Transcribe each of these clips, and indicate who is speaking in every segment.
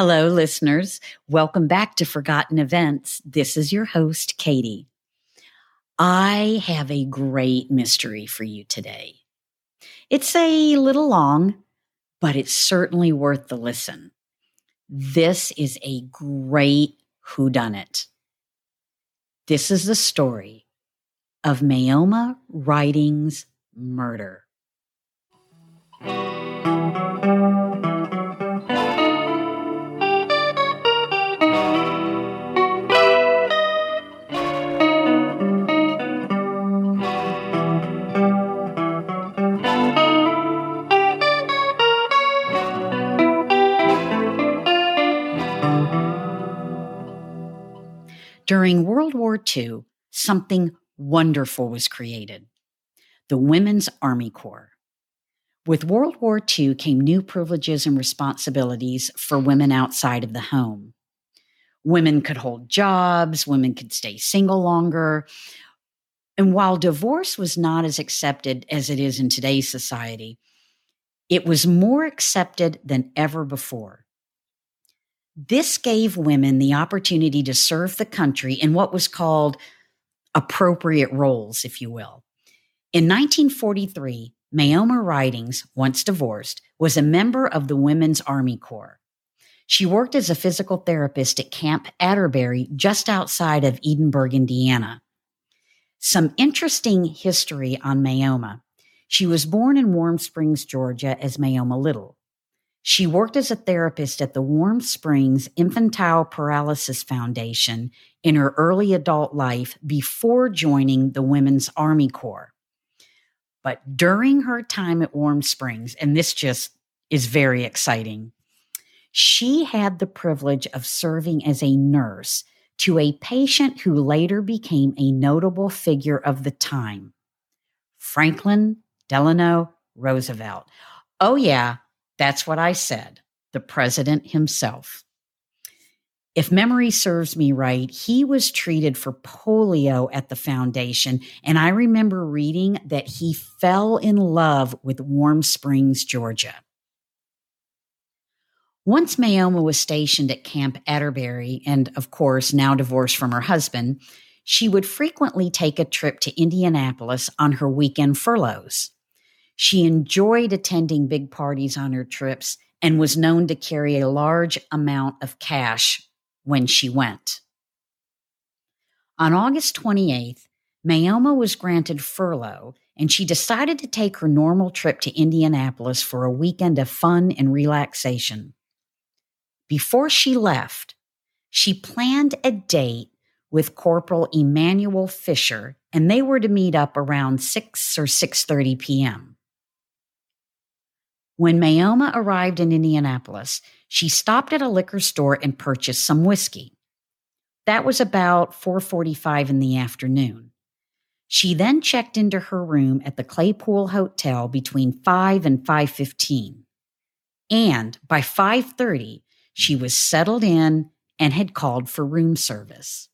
Speaker 1: Hello, listeners. Welcome back to Forgotten Events. This is your host, Katie. I have a great mystery for you today. It's a little long, but it's certainly worth the listen. This is a great whodunit. This is the story of Maoma Ridings' murder. During World War II, something wonderful was created the Women's Army Corps. With World War II came new privileges and responsibilities for women outside of the home. Women could hold jobs, women could stay single longer. And while divorce was not as accepted as it is in today's society, it was more accepted than ever before. This gave women the opportunity to serve the country in what was called appropriate roles, if you will. In 1943, Maoma Ridings, once divorced, was a member of the Women's Army Corps. She worked as a physical therapist at Camp Atterbury just outside of Edinburgh, Indiana. Some interesting history on Maoma. She was born in Warm Springs, Georgia as Maoma Little. She worked as a therapist at the Warm Springs Infantile Paralysis Foundation in her early adult life before joining the Women's Army Corps. But during her time at Warm Springs, and this just is very exciting, she had the privilege of serving as a nurse to a patient who later became a notable figure of the time Franklin Delano Roosevelt. Oh, yeah, that's what I said, the president himself. If memory serves me right, he was treated for polio at the foundation. And I remember reading that he fell in love with Warm Springs, Georgia. Once Maoma was stationed at Camp Atterbury, and of course, now divorced from her husband, she would frequently take a trip to Indianapolis on her weekend furloughs. She enjoyed attending big parties on her trips and was known to carry a large amount of cash when she went. On August 28th, Maoma was granted furlough and she decided to take her normal trip to Indianapolis for a weekend of fun and relaxation. Before she left, she planned a date with Corporal Emmanuel Fisher and they were to meet up around 6 or 6:30 p.m. When Maoma arrived in Indianapolis, she stopped at a liquor store and purchased some whiskey. That was about 4:45 in the afternoon. She then checked into her room at the Claypool Hotel between 5 and 5:15. And by 5:30, she was settled in and had called for room service.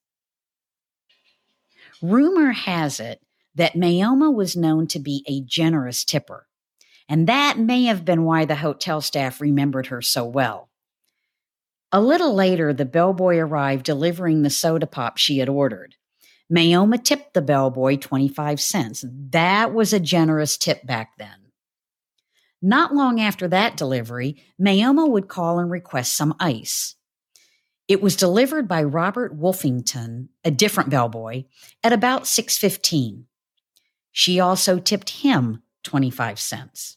Speaker 1: Rumor has it that Maoma was known to be a generous tipper. And that may have been why the hotel staff remembered her so well. A little later, the bellboy arrived delivering the soda pop she had ordered. Maoma tipped the bellboy 25 cents. That was a generous tip back then. Not long after that delivery, Maoma would call and request some ice. It was delivered by Robert Wolfington, a different bellboy, at about 6:15. She also tipped him 25 cents.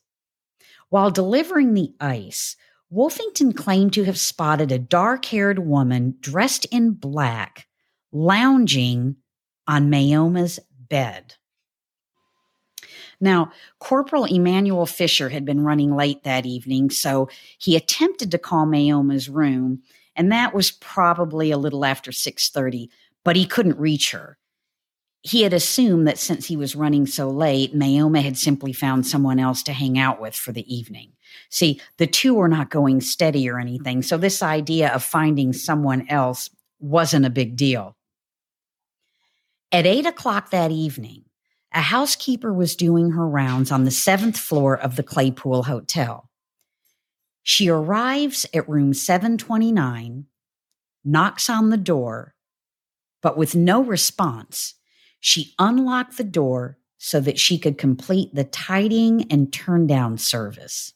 Speaker 1: While delivering the ice, Wolfington claimed to have spotted a dark haired woman dressed in black lounging on Maoma's bed. Now, Corporal Emmanuel Fisher had been running late that evening, so he attempted to call Maoma's room, and that was probably a little after 6:30, but he couldn't reach her he had assumed that since he was running so late, Maoma had simply found someone else to hang out with for the evening. See, the two were not going steady or anything. So this idea of finding someone else wasn't a big deal. At eight o'clock that evening, a housekeeper was doing her rounds on the seventh floor of the Claypool Hotel. She arrives at room 729, knocks on the door, but with no response, she unlocked the door so that she could complete the tidying and turn down service.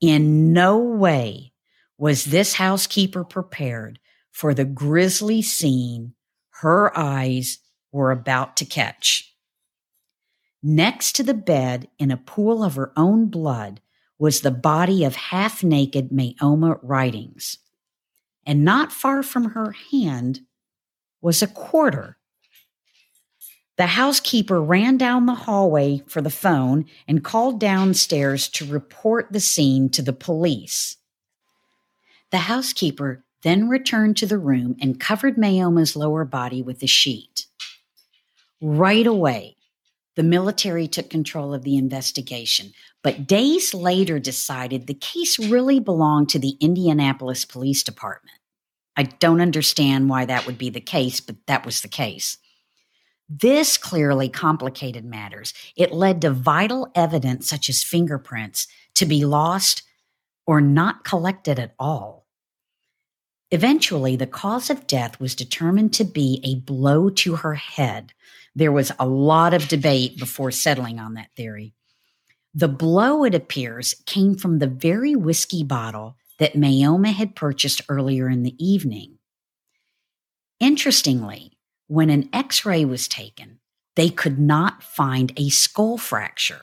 Speaker 1: In no way was this housekeeper prepared for the grisly scene her eyes were about to catch. Next to the bed, in a pool of her own blood, was the body of half naked Maoma Ridings. And not far from her hand was a quarter. The housekeeper ran down the hallway for the phone and called downstairs to report the scene to the police. The housekeeper then returned to the room and covered Maoma's lower body with a sheet. Right away, the military took control of the investigation, but days later decided the case really belonged to the Indianapolis Police Department. I don't understand why that would be the case, but that was the case. This clearly complicated matters. It led to vital evidence, such as fingerprints, to be lost or not collected at all. Eventually, the cause of death was determined to be a blow to her head. There was a lot of debate before settling on that theory. The blow, it appears, came from the very whiskey bottle that Maoma had purchased earlier in the evening. Interestingly, when an x ray was taken, they could not find a skull fracture.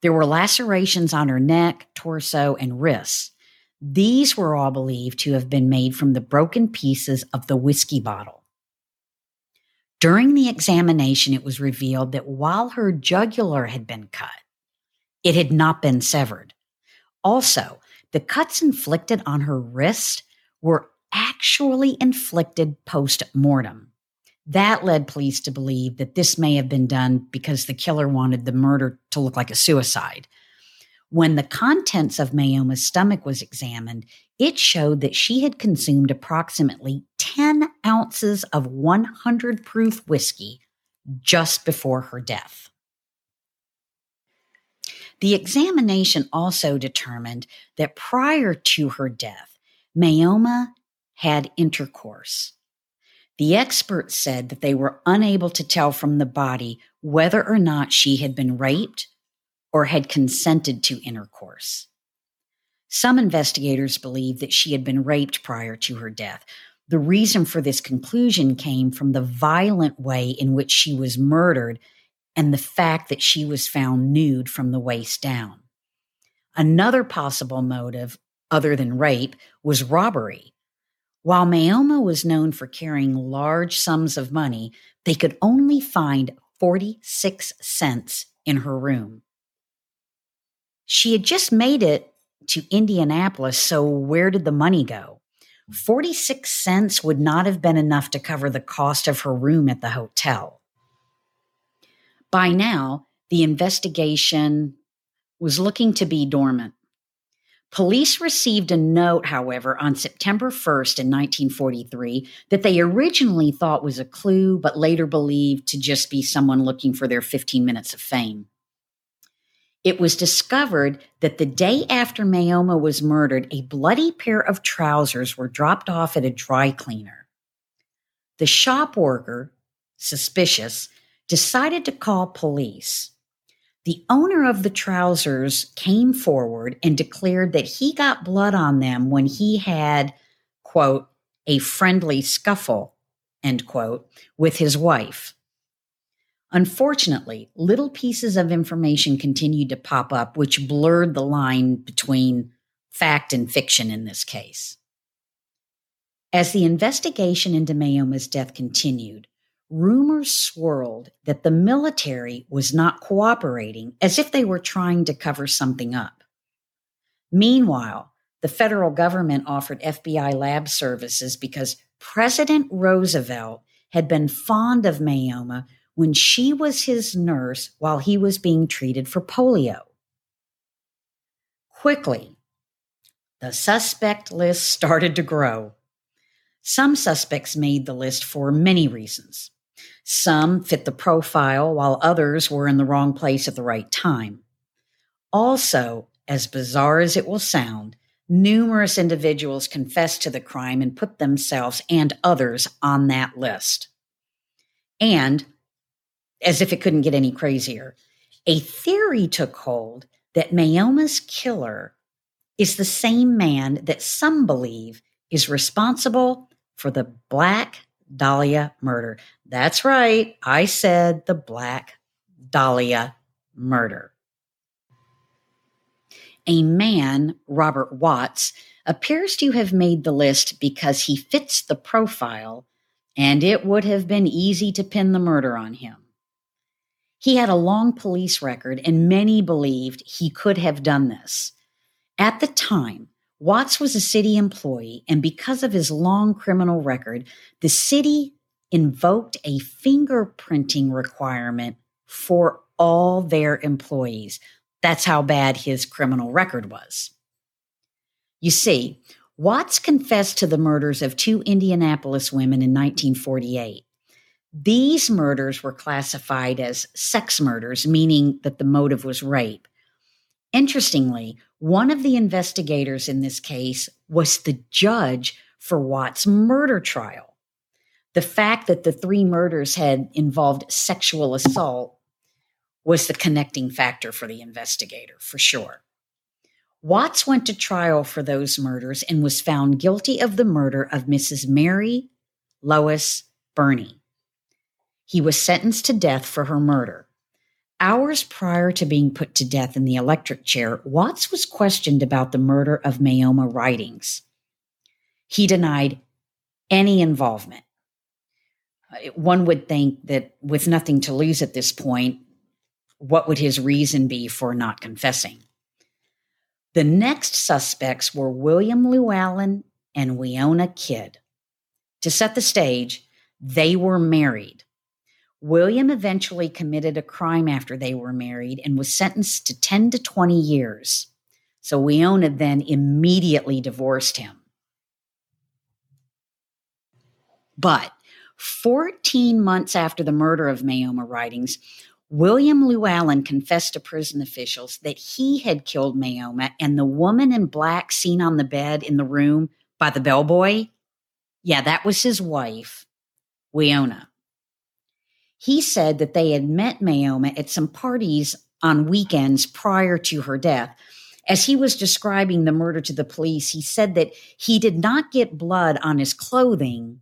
Speaker 1: There were lacerations on her neck, torso, and wrists, these were all believed to have been made from the broken pieces of the whiskey bottle. During the examination, it was revealed that while her jugular had been cut, it had not been severed. Also, the cuts inflicted on her wrist were actually inflicted post mortem. That led police to believe that this may have been done because the killer wanted the murder to look like a suicide. When the contents of Maoma's stomach was examined, it showed that she had consumed approximately 10 ounces of 100 proof whiskey just before her death. The examination also determined that prior to her death, Maoma had intercourse. The experts said that they were unable to tell from the body whether or not she had been raped or had consented to intercourse. Some investigators believe that she had been raped prior to her death. The reason for this conclusion came from the violent way in which she was murdered and the fact that she was found nude from the waist down. Another possible motive, other than rape, was robbery. While Maoma was known for carrying large sums of money, they could only find 46 cents in her room. She had just made it to Indianapolis, so where did the money go? 46 cents would not have been enough to cover the cost of her room at the hotel. By now, the investigation was looking to be dormant. Police received a note, however, on September 1st in 1943 that they originally thought was a clue, but later believed to just be someone looking for their 15 minutes of fame. It was discovered that the day after Maoma was murdered, a bloody pair of trousers were dropped off at a dry cleaner. The shop worker, suspicious, decided to call police. The owner of the trousers came forward and declared that he got blood on them when he had, quote, a friendly scuffle, end quote, with his wife. Unfortunately, little pieces of information continued to pop up, which blurred the line between fact and fiction in this case. As the investigation into Maoma's death continued, rumors swirled that the military was not cooperating as if they were trying to cover something up. Meanwhile, the federal government offered FBI lab services because President Roosevelt had been fond of Maoma when she was his nurse while he was being treated for polio. Quickly, the suspect list started to grow. Some suspects made the list for many reasons. Some fit the profile, while others were in the wrong place at the right time. Also, as bizarre as it will sound, numerous individuals confessed to the crime and put themselves and others on that list. And, as if it couldn't get any crazier, a theory took hold that Maoma's killer is the same man that some believe is responsible for the Black Dahlia murder. That's right, I said the Black Dahlia murder. A man, Robert Watts, appears to have made the list because he fits the profile, and it would have been easy to pin the murder on him. He had a long police record, and many believed he could have done this. At the time, Watts was a city employee, and because of his long criminal record, the city invoked a fingerprinting requirement for all their employees. That's how bad his criminal record was. You see, Watts confessed to the murders of two Indianapolis women in 1948. These murders were classified as sex murders, meaning that the motive was rape. Interestingly, one of the investigators in this case was the judge for Watts' murder trial. The fact that the three murders had involved sexual assault was the connecting factor for the investigator, for sure. Watts went to trial for those murders and was found guilty of the murder of Mrs. Mary Lois Burney. He was sentenced to death for her murder. Hours prior to being put to death in the electric chair, Watts was questioned about the murder of Maoma Ridings. He denied any involvement. Uh, one would think that with nothing to lose at this point, what would his reason be for not confessing? The next suspects were William Llewellyn and Weona Kidd. To set the stage, they were married. William eventually committed a crime after they were married and was sentenced to 10 to 20 years. So Weona then immediately divorced him. But 14 months after the murder of Maoma Ridings, William Llewellyn confessed to prison officials that he had killed Maoma and the woman in black seen on the bed in the room by the bellboy, yeah, that was his wife, Weona. He said that they had met Maoma at some parties on weekends prior to her death. As he was describing the murder to the police, he said that he did not get blood on his clothing,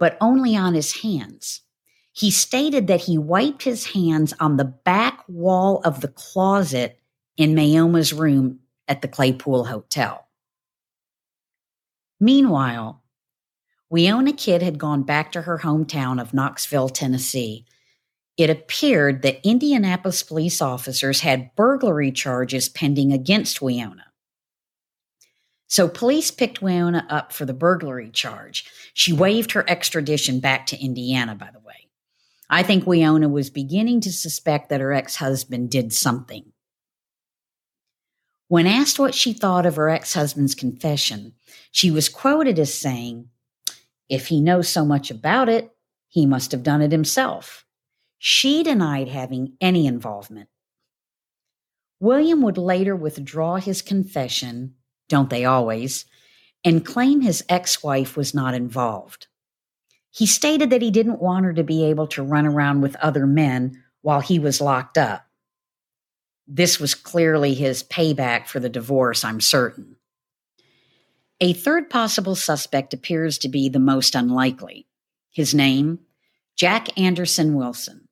Speaker 1: but only on his hands. He stated that he wiped his hands on the back wall of the closet in Maoma's room at the Claypool Hotel. Meanwhile, Weona Kidd had gone back to her hometown of Knoxville, Tennessee. It appeared that Indianapolis police officers had burglary charges pending against Weona. So police picked Weona up for the burglary charge. She waived her extradition back to Indiana, by the way. I think Weona was beginning to suspect that her ex husband did something. When asked what she thought of her ex husband's confession, she was quoted as saying, If he knows so much about it, he must have done it himself. She denied having any involvement. William would later withdraw his confession, don't they always, and claim his ex wife was not involved. He stated that he didn't want her to be able to run around with other men while he was locked up. This was clearly his payback for the divorce, I'm certain. A third possible suspect appears to be the most unlikely. His name, Jack Anderson Wilson.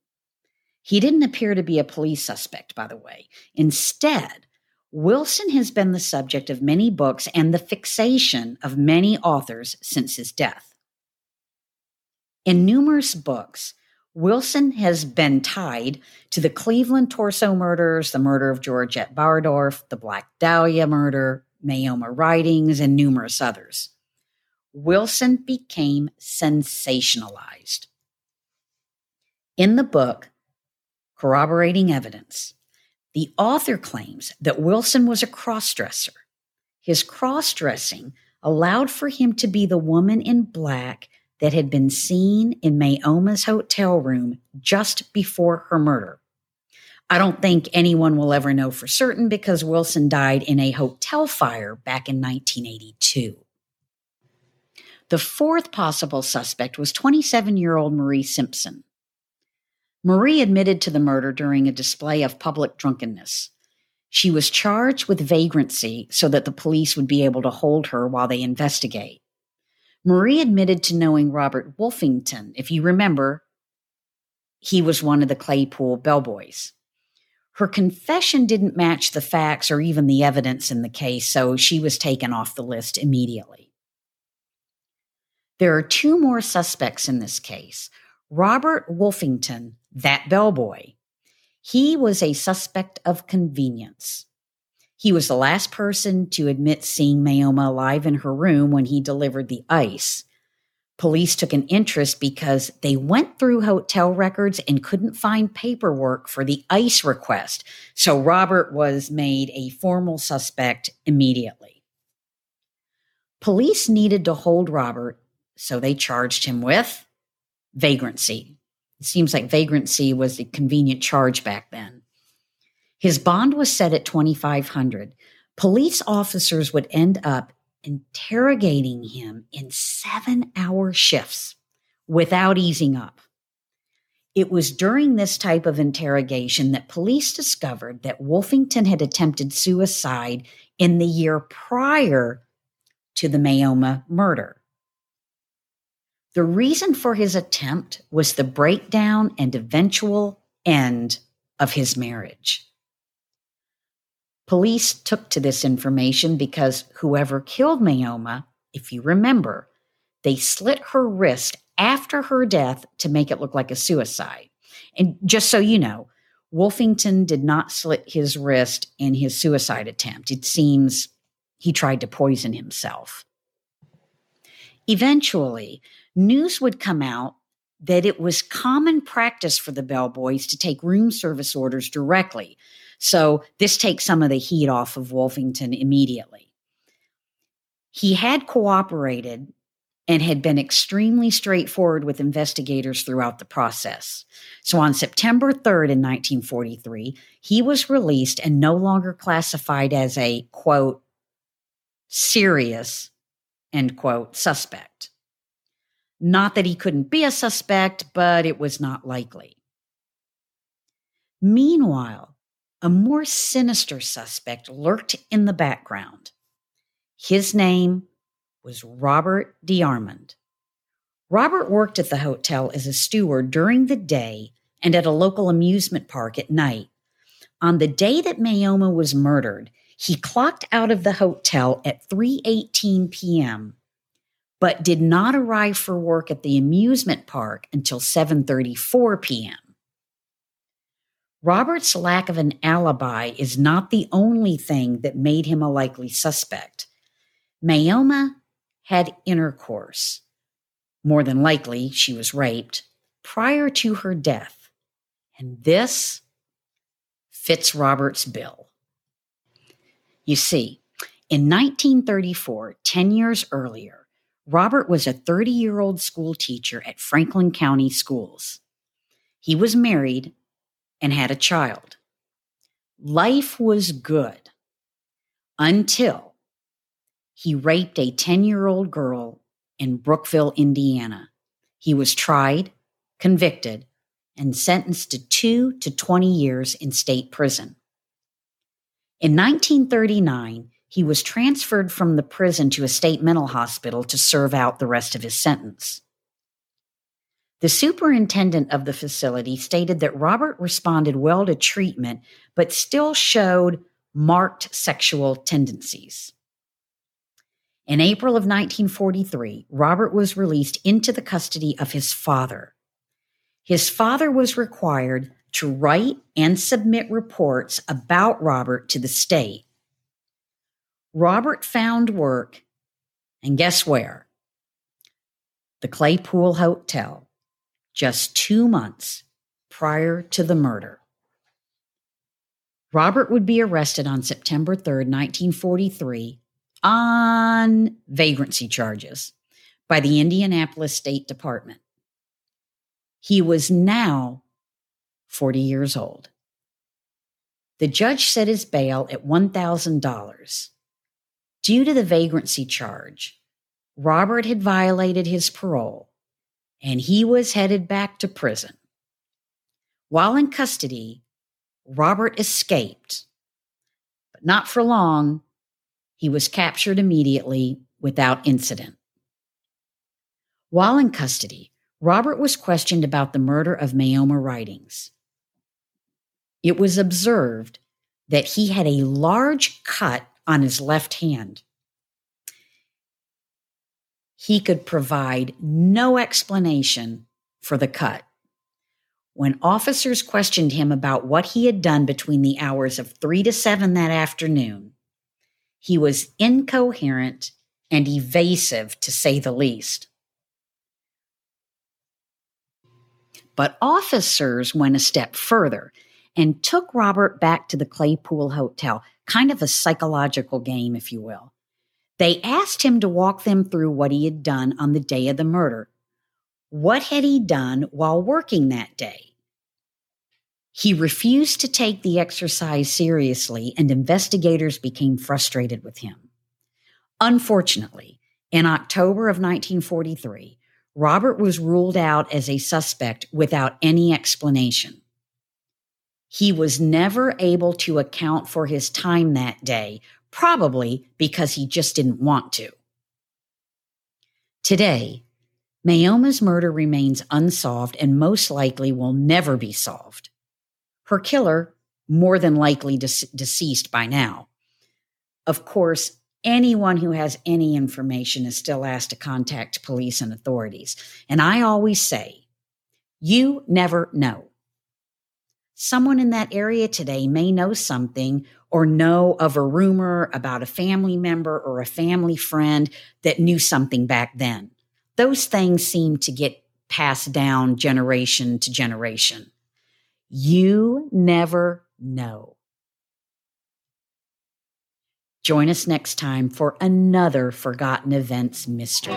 Speaker 1: He didn't appear to be a police suspect, by the way. Instead, Wilson has been the subject of many books and the fixation of many authors since his death. In numerous books, Wilson has been tied to the Cleveland torso murders, the murder of Georgette Bauerdorf, the Black Dahlia murder, Maoma Ridings, and numerous others. Wilson became sensationalized. In the book, Corroborating Evidence, the author claims that Wilson was a crossdresser. His cross-dressing allowed for him to be the woman in black that had been seen in Maoma's hotel room just before her murder. I don't think anyone will ever know for certain because Wilson died in a hotel fire back in 1982. The fourth possible suspect was 27 year old Marie Simpson. Marie admitted to the murder during a display of public drunkenness. She was charged with vagrancy so that the police would be able to hold her while they investigate. Marie admitted to knowing Robert Wolfington. If you remember, he was one of the Claypool bellboys. Her confession didn't match the facts or even the evidence in the case, so she was taken off the list immediately. There are two more suspects in this case. Robert Wolfington, that bellboy, he was a suspect of convenience. He was the last person to admit seeing Maoma alive in her room when he delivered the ice. Police took an interest because they went through hotel records and couldn't find paperwork for the ICE request. So Robert was made a formal suspect immediately. Police needed to hold Robert, so they charged him with vagrancy. It seems like vagrancy was a convenient charge back then. His bond was set at 2500. Police officers would end up interrogating him in seven hour shifts without easing up. It was during this type of interrogation that police discovered that Wolfington had attempted suicide in the year prior to the Maoma murder. The reason for his attempt was the breakdown and eventual end of his marriage. Police took to this information because whoever killed Maoma, if you remember, they slit her wrist after her death to make it look like a suicide. And just so you know, Wolfington did not slit his wrist in his suicide attempt. It seems he tried to poison himself. Eventually, news would come out that it was common practice for the bellboys to take room service orders directly so this takes some of the heat off of Wolfington immediately. He had cooperated and had been extremely straightforward with investigators throughout the process. So on September 3rd in 1943, he was released and no longer classified as a quote, serious, end quote, suspect. Not that he couldn't be a suspect, but it was not likely. Meanwhile, a more sinister suspect lurked in the background. His name was Robert DeArmond. Robert worked at the hotel as a steward during the day and at a local amusement park at night. On the day that Maoma was murdered, he clocked out of the hotel at 3:18 p.m. but did not arrive for work at the amusement park until 7:34 p.m. Robert's lack of an alibi is not the only thing that made him a likely suspect. Maoma had intercourse. More than likely, she was raped prior to her death. And this fits Robert's bill. You see, in 1934, 10 years earlier, Robert was a 30 year old school teacher at Franklin County Schools. He was married and had a child. Life was good until he raped a 10 year old girl in Brookville, Indiana. He was tried, convicted, and sentenced to two to 20 years in state prison. In 1939, he was transferred from the prison to a state mental hospital to serve out the rest of his sentence. The superintendent of the facility stated that Robert responded well to treatment, but still showed marked sexual tendencies. In April of 1943, Robert was released into the custody of his father. His father was required to write and submit reports about Robert to the state. Robert found work, and guess where? The Claypool Hotel just two months prior to the murder. Robert would be arrested on September 3rd, 1943, on vagrancy charges by the Indianapolis State Department. He was now 40 years old. The judge set his bail at $1,000. Due to the vagrancy charge, Robert had violated his parole and he was headed back to prison. While in custody, Robert escaped, but not for long. He was captured immediately without incident. While in custody, Robert was questioned about the murder of Maoma Ridings. It was observed that he had a large cut on his left hand. He could provide no explanation for the cut. When officers questioned him about what he had done between the hours of 3 to 7 that afternoon, he was incoherent and evasive to say the least. But officers went a step further and took Robert back to the Claypool Hotel, kind of a psychological game, if you will. They asked him to walk them through what he had done on the day of the murder. What had he done while working that day? He refused to take the exercise seriously, and investigators became frustrated with him. Unfortunately, in October of 1943, Robert was ruled out as a suspect without any explanation. He was never able to account for his time that day, probably because he just didn't want to. Today, Maoma's murder remains unsolved and most likely will never be solved. Her killer, more than likely de- deceased by now. Of course, anyone who has any information is still asked to contact police and authorities. And I always say, you never know. Someone in that area today may know something or know of a rumor about a family member or a family friend that knew something back then. Those things seem to get passed down generation to generation. You never know. Join us next time for another Forgotten Events mystery.